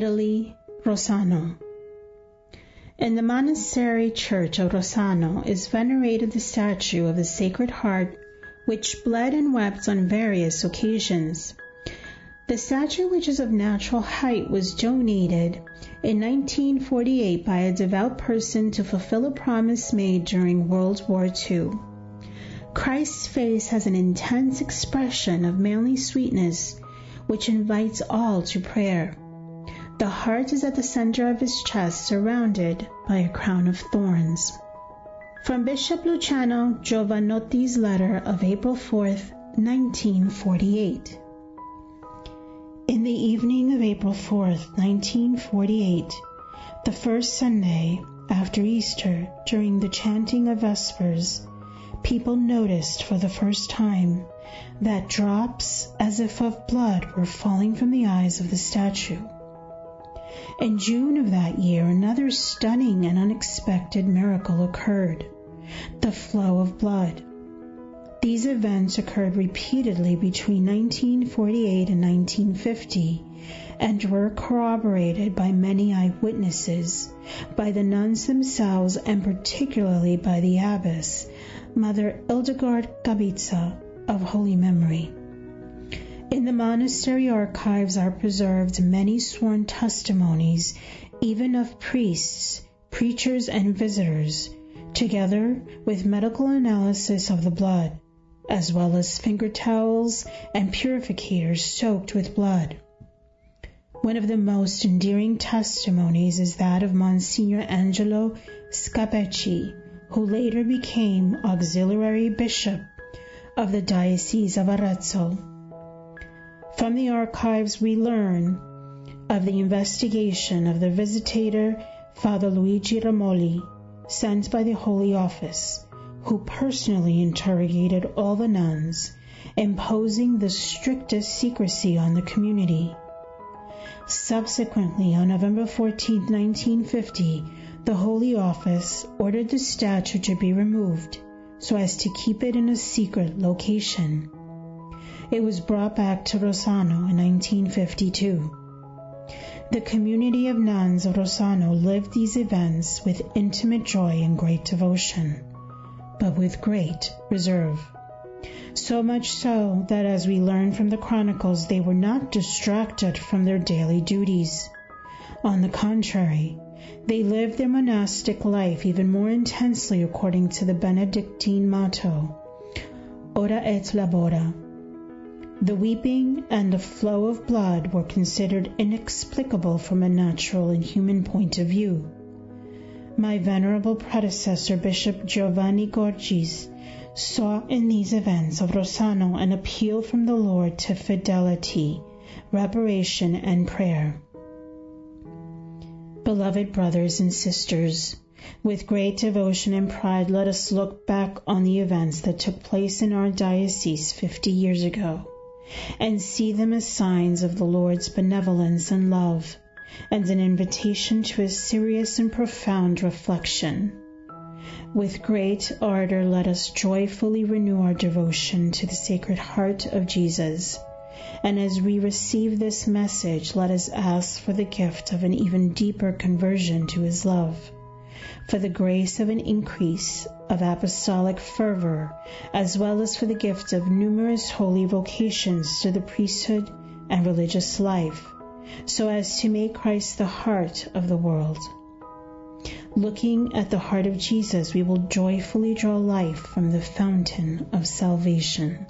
Italy, Rosano. In the monastery church of Rosano is venerated the statue of the Sacred Heart, which bled and wept on various occasions. The statue, which is of natural height, was donated in 1948 by a devout person to fulfill a promise made during World War II. Christ's face has an intense expression of manly sweetness, which invites all to prayer. The heart is at the center of his chest, surrounded by a crown of thorns. From Bishop Luciano Giovannetti's letter of April 4, 1948. In the evening of April 4, 1948, the first Sunday after Easter, during the chanting of Vespers, people noticed for the first time that drops as if of blood were falling from the eyes of the statue. In June of that year, another stunning and unexpected miracle occurred the flow of blood. These events occurred repeatedly between 1948 and 1950 and were corroborated by many eyewitnesses, by the nuns themselves, and particularly by the abbess, Mother Hildegard Cabitza of holy memory. In the monastery archives are preserved many sworn testimonies, even of priests, preachers, and visitors, together with medical analysis of the blood, as well as finger towels and purificators soaked with blood. One of the most endearing testimonies is that of Monsignor Angelo Scapecchi, who later became auxiliary bishop of the Diocese of Arezzo. From the archives, we learn of the investigation of the visitator Father Luigi Ramoli, sent by the Holy Office, who personally interrogated all the nuns, imposing the strictest secrecy on the community. Subsequently, on November 14, 1950, the Holy Office ordered the statue to be removed so as to keep it in a secret location. It was brought back to Rosano in 1952. The community of nuns of Rosano lived these events with intimate joy and great devotion, but with great reserve. So much so that, as we learn from the chronicles, they were not distracted from their daily duties. On the contrary, they lived their monastic life even more intensely according to the Benedictine motto, Ora et labora, the weeping and the flow of blood were considered inexplicable from a natural and human point of view. My venerable predecessor, Bishop Giovanni Giorgis, saw in these events of Rosano an appeal from the Lord to fidelity, reparation, and prayer. Beloved brothers and sisters, with great devotion and pride, let us look back on the events that took place in our diocese 50 years ago and see them as signs of the Lord's benevolence and love, and an invitation to a serious and profound reflection. With great ardor, let us joyfully renew our devotion to the Sacred Heart of Jesus. And as we receive this message, let us ask for the gift of an even deeper conversion to His love for the grace of an increase of apostolic fervor, as well as for the gift of numerous holy vocations to the priesthood and religious life, so as to make Christ the heart of the world. Looking at the heart of Jesus, we will joyfully draw life from the fountain of salvation.